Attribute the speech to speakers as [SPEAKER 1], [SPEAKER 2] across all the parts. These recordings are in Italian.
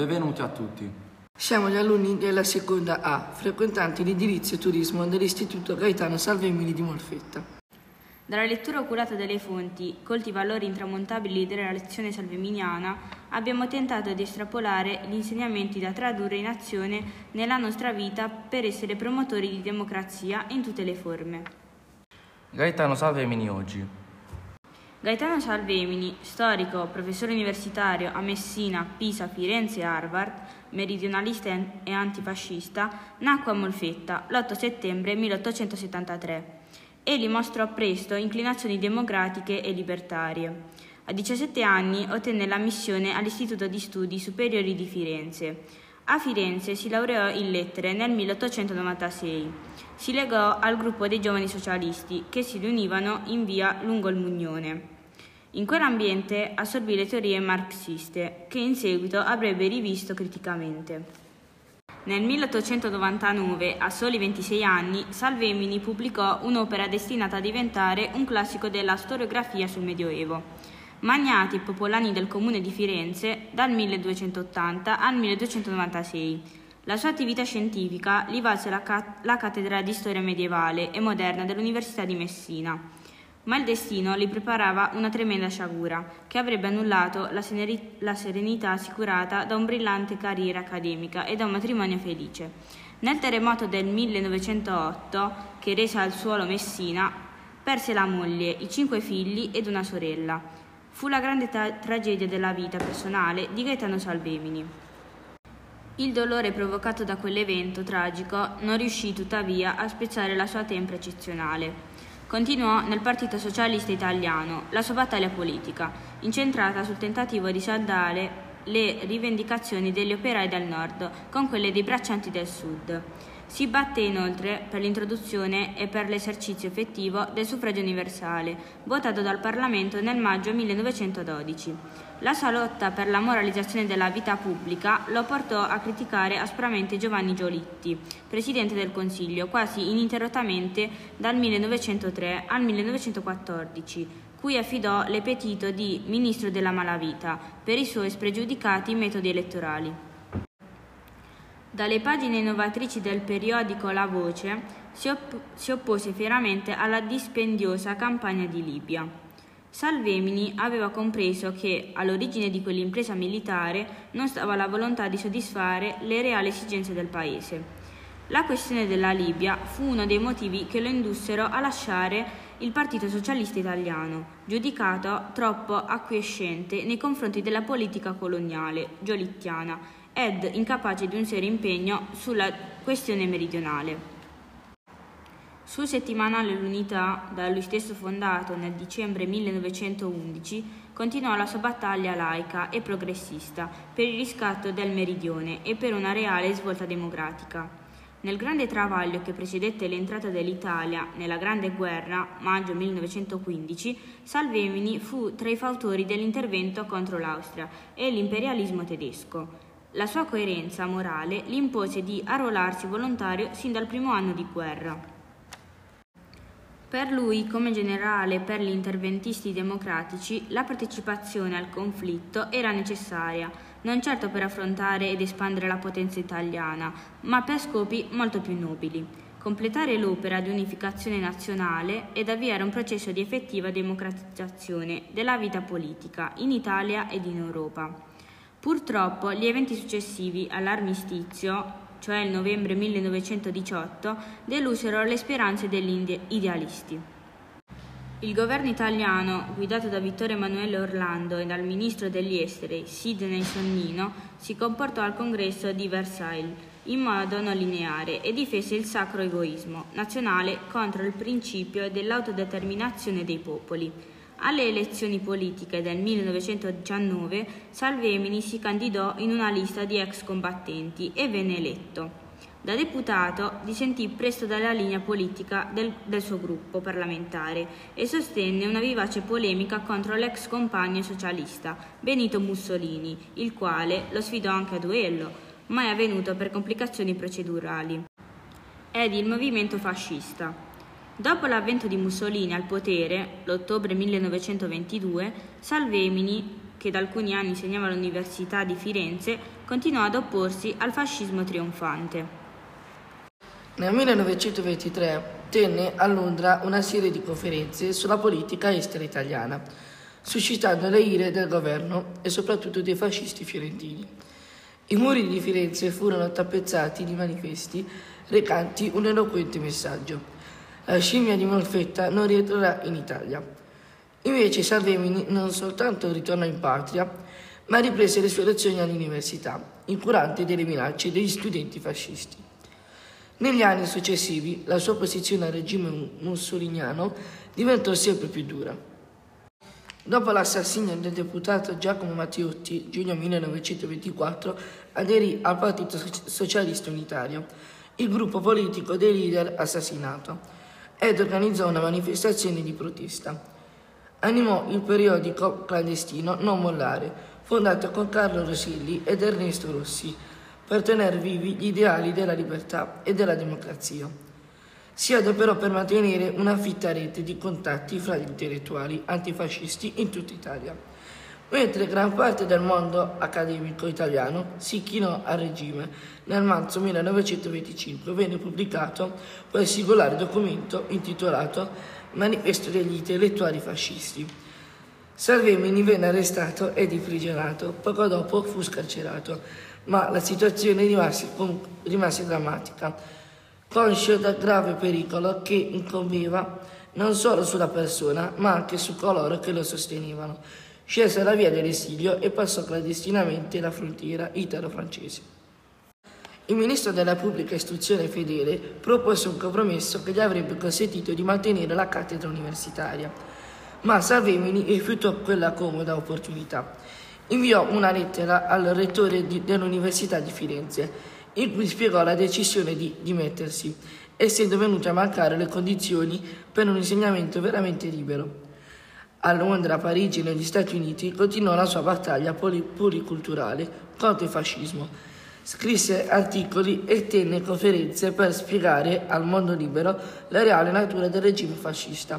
[SPEAKER 1] Benvenuti a tutti.
[SPEAKER 2] Siamo gli alunni della seconda A, frequentanti l'indirizzo turismo dell'Istituto Gaetano Salvemini di Molfetta.
[SPEAKER 3] Dalla lettura oculata delle fonti, colti valori intramontabili della lezione salveminiana, abbiamo tentato di estrapolare gli insegnamenti da tradurre in azione nella nostra vita per essere promotori di democrazia in tutte le forme.
[SPEAKER 1] Gaetano Salvemini oggi.
[SPEAKER 3] Gaetano Salvemini, storico, professore universitario a Messina, Pisa, Firenze e Harvard, meridionalista e antifascista, nacque a Molfetta l'8 settembre 1873. Egli mostrò presto inclinazioni democratiche e libertarie. A 17 anni ottenne l'ammissione all'Istituto di Studi Superiori di Firenze. A Firenze si laureò in lettere nel 1896. Si legò al gruppo dei giovani socialisti che si riunivano in via lungo il Mugnone. In quell'ambiente assorbì le teorie marxiste, che in seguito avrebbe rivisto criticamente. Nel 1899, a soli 26 anni, Salvemini pubblicò un'opera destinata a diventare un classico della storiografia sul Medioevo. Magnati e popolani del comune di Firenze dal 1280 al 1296. La sua attività scientifica gli valse la, ca- la cattedra di storia medievale e moderna dell'Università di Messina ma il destino gli preparava una tremenda sciagura, che avrebbe annullato la, seneri- la serenità assicurata da un brillante carriera accademica e da un matrimonio felice. Nel terremoto del 1908, che rese al suolo Messina, perse la moglie, i cinque figli ed una sorella. Fu la grande ta- tragedia della vita personale di Gaetano Salvemini. Il dolore provocato da quell'evento tragico non riuscì tuttavia a spezzare la sua tempra eccezionale. Continuò nel Partito Socialista Italiano la sua battaglia politica, incentrata sul tentativo di saldare le rivendicazioni degli operai del nord con quelle dei braccianti del sud. Si batté inoltre per l'introduzione e per l'esercizio effettivo del suffragio universale, votato dal Parlamento nel maggio 1912. La sua lotta per la moralizzazione della vita pubblica lo portò a criticare aspramente Giovanni Giolitti, presidente del Consiglio, quasi ininterrottamente dal 1903 al 1914, cui affidò l'epetito di ministro della malavita per i suoi spregiudicati metodi elettorali. Dalle pagine innovatrici del periodico La Voce si, opp- si oppose fieramente alla dispendiosa campagna di Libia. Salvemini aveva compreso che all'origine di quell'impresa militare non stava la volontà di soddisfare le reali esigenze del paese. La questione della Libia fu uno dei motivi che lo indussero a lasciare il Partito Socialista Italiano, giudicato troppo acquiescente nei confronti della politica coloniale giolittiana ed incapace di un serio impegno sulla questione meridionale. Sul settimanale L'Unità, da lui stesso fondato nel dicembre 1911, continuò la sua battaglia laica e progressista per il riscatto del meridione e per una reale svolta democratica. Nel grande travaglio che precedette l'entrata dell'Italia nella Grande Guerra, maggio 1915, Salvemini fu tra i fautori dell'intervento contro l'Austria e l'imperialismo tedesco. La sua coerenza morale gli impose di arruolarsi volontario sin dal primo anno di guerra. Per lui, come generale per gli interventisti democratici, la partecipazione al conflitto era necessaria, non certo per affrontare ed espandere la potenza italiana, ma per scopi molto più nobili completare l'opera di unificazione nazionale ed avviare un processo di effettiva democratizzazione della vita politica in Italia ed in Europa. Purtroppo gli eventi successivi all'armistizio, cioè il novembre 1918, delusero le speranze degli idealisti. Il governo italiano, guidato da Vittorio Emanuele Orlando e dal ministro degli esteri Sidney Sonnino, si comportò al congresso di Versailles in modo non lineare e difese il sacro egoismo nazionale contro il principio dell'autodeterminazione dei popoli. Alle elezioni politiche del 1919 Salvemini si candidò in una lista di ex combattenti e venne eletto. Da deputato dissentì presto dalla linea politica del, del, suo gruppo parlamentare e sostenne una vivace polemica contro l'ex compagno socialista Benito Mussolini, il quale lo sfidò anche a duello, ma è avvenuto per complicazioni procedurali. Ed il movimento fascista. Dopo l'avvento di Mussolini al potere, l'ottobre 1922, Salvemini, che da alcuni anni insegnava all'Università di Firenze, continuò ad opporsi al fascismo trionfante.
[SPEAKER 2] Nel 1923 tenne a Londra una serie di conferenze sulla politica estera italiana, suscitando le ire del governo e soprattutto dei fascisti fiorentini. I muri di Firenze furono tappezzati di manifesti recanti un eloquente messaggio. La scimmia di Molfetta non rientrerà in Italia. Invece Salvemini non soltanto ritornò in patria, ma riprese le sue lezioni all'università, incurante delle minacce degli studenti fascisti. Negli anni successivi la sua posizione al regime mussoliniano diventò sempre più dura. Dopo l'assassinio del deputato Giacomo Matteotti, giugno 1924, aderì al Partito Socialista Unitario, il gruppo politico dei leader assassinato, ed organizzò una manifestazione di protesta. Animò il periodico clandestino Non Mollare, fondato con Carlo Rosilli ed Ernesto Rossi, per tenere vivi gli ideali della libertà e della democrazia. Si adoperò per mantenere una fitta rete di contatti fra gli intellettuali antifascisti in tutta Italia, mentre gran parte del mondo accademico italiano si chinò al regime. Nel marzo 1925 venne pubblicato quel singolare documento intitolato Manifesto degli intellettuali fascisti. Salvemini venne arrestato ed imprigionato, poco dopo fu scarcerato ma la situazione rimase, rimase drammatica, conscio del grave pericolo che incombeva non solo sulla persona, ma anche su coloro che lo sostenevano. Scelse la via dell'esilio e passò clandestinamente la frontiera italo-francese. Il ministro della pubblica istruzione fedele propose un compromesso che gli avrebbe consentito di mantenere la cattedra universitaria, ma Salvemini rifiutò quella comoda opportunità inviò una lettera al rettore di, dell'Università di Firenze in cui spiegò la decisione di dimettersi, essendo venute a mancare le condizioni per un insegnamento veramente libero. A Londra, a Parigi e negli Stati Uniti continuò la sua battaglia pluriculturale contro il fascismo. Scrisse articoli e tenne conferenze per spiegare al mondo libero la reale natura del regime fascista.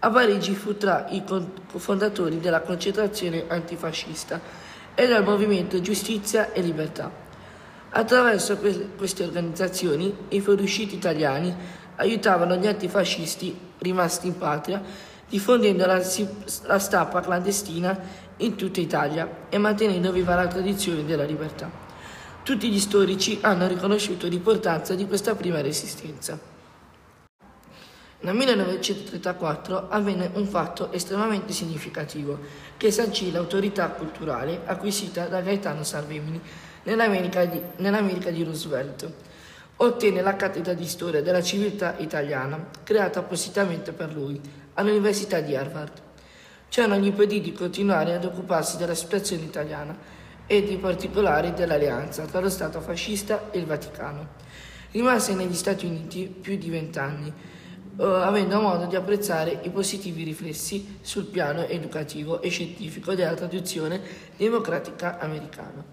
[SPEAKER 2] A Parigi fu tra i fondatori della concentrazione antifascista e del movimento Giustizia e Libertà. Attraverso queste organizzazioni i fuoriusciti italiani aiutavano gli antifascisti rimasti in patria diffondendo la, la stampa clandestina in tutta Italia e mantenendo viva la tradizione della libertà. Tutti gli storici hanno riconosciuto l'importanza di questa prima resistenza. Nel 1934 avvenne un fatto estremamente significativo che sancì l'autorità culturale acquisita da Gaetano Salvemini nell'America di, nell'America di Roosevelt. Ottenne la cattedra di storia della civiltà italiana, creata appositamente per lui, all'Università di Harvard. Ciò non gli impedì di continuare ad occuparsi della situazione italiana ed in particolare dell'alleanza tra lo Stato fascista e il Vaticano. Rimase negli Stati Uniti più di vent'anni eh, avendo modo di apprezzare i positivi riflessi sul piano educativo e scientifico della tradizione democratica americana.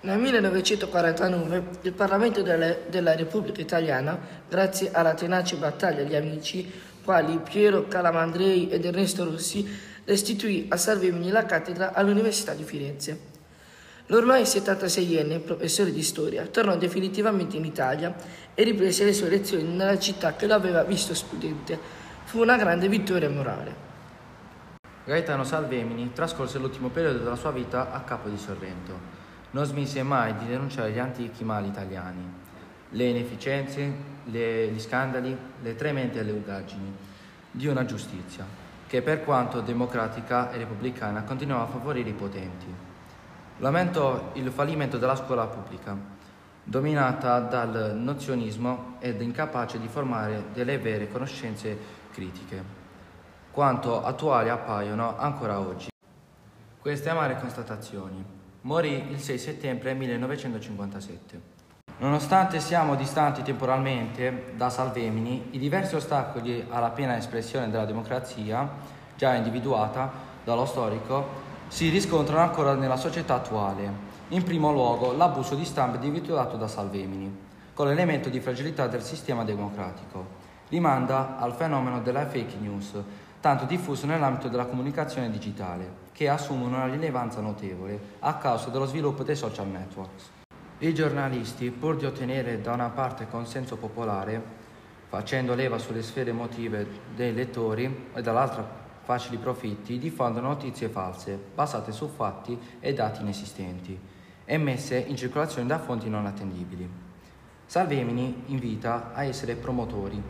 [SPEAKER 2] Nel 1949 il Parlamento delle, della Repubblica Italiana, grazie alla tenace battaglia di amici quali Piero Calamandrei ed Ernesto Rossi, restituì a Salvemini la cattedra all'Università di Firenze. L'ormai 76enne professore di storia tornò definitivamente in Italia e riprese le sue lezioni nella città che lo aveva visto studente. Fu una grande vittoria morale.
[SPEAKER 1] Gaetano Salvemini trascorse l'ultimo periodo della sua vita a capo di Sorrento. Non smise mai di denunciare gli antichi mali italiani, le inefficienze, le, gli scandali, le tremente alleugaggini di una giustizia che per quanto democratica e repubblicana continuava a favorire i potenti. Lamento il fallimento della scuola pubblica, dominata dal nozionismo ed incapace di formare delle vere conoscenze critiche, quanto attuali appaiono ancora oggi. Queste amare constatazioni. Morì il 6 settembre 1957. Nonostante siamo distanti temporalmente da Salvemini, i diversi ostacoli alla piena espressione della democrazia, già individuata dallo storico, si riscontrano ancora nella società attuale. In primo luogo l'abuso di stampa individuato da Salvemini, con l'elemento di fragilità del sistema democratico. Rimanda al fenomeno della fake news, tanto diffuso nell'ambito della comunicazione digitale, che assumono una rilevanza notevole a causa dello sviluppo dei social networks. I giornalisti, pur di ottenere da una parte consenso popolare, facendo leva sulle sfere emotive dei lettori e dall'altra facili profitti, diffondono notizie false, basate su fatti e dati inesistenti e messe in circolazione da fonti non attendibili. Salvemini invita a essere promotori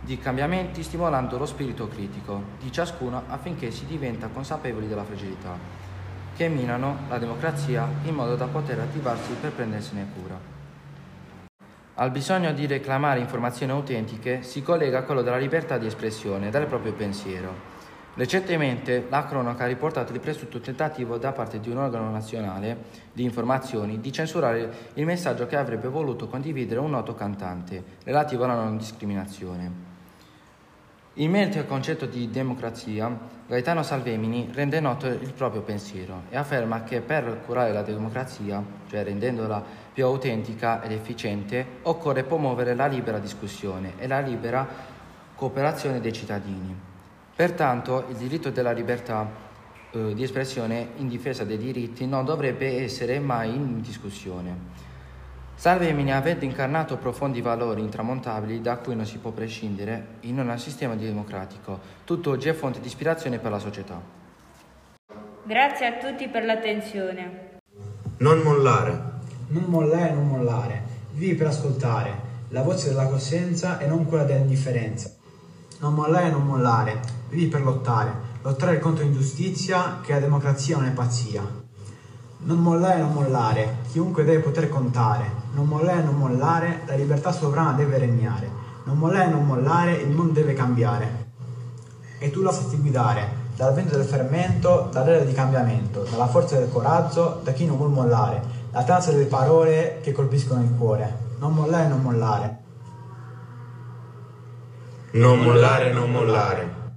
[SPEAKER 1] di cambiamenti stimolando lo spirito critico di ciascuno affinché si diventa consapevoli della fragilità, che minano la democrazia in modo da poter attivarsi per prendersene cura. Al bisogno di reclamare informazioni autentiche si collega quello della libertà di espressione del proprio pensiero Recentemente la cronaca ha riportato il presunto tentativo da parte di un organo nazionale di informazioni di censurare il messaggio che avrebbe voluto condividere un noto cantante relativo alla non discriminazione. In merito al concetto di democrazia, Gaetano Salvemini rende noto il proprio pensiero e afferma che per curare la democrazia, cioè rendendola più autentica ed efficiente, occorre promuovere la libera discussione e la libera cooperazione dei cittadini. Pertanto il diritto della libertà eh, di espressione in difesa dei diritti non dovrebbe essere mai in discussione. Salvemini avendo incarnato profondi valori intramontabili da cui non si può prescindere in un sistema democratico, tutt'oggi è fonte di ispirazione per la società.
[SPEAKER 3] Grazie a tutti per l'attenzione.
[SPEAKER 4] Non mollare.
[SPEAKER 5] Non mollare, non mollare. Vivi per ascoltare la voce della coscienza e non quella dell'indifferenza. Non mollare, non mollare, vivi per lottare, lottare contro l'ingiustizia, che la democrazia non è pazzia. Non mollare, non mollare, chiunque deve poter contare. Non mollare, non mollare, la libertà sovrana deve regnare. Non mollare, non mollare, il mondo deve cambiare. E tu la fatti guidare, dal vento del fermento, dall'era di cambiamento, dalla forza del coraggio, da chi non vuol mollare, la tanza delle parole che colpiscono il cuore. Non mollare, non mollare.
[SPEAKER 4] Non mollare, non mollare.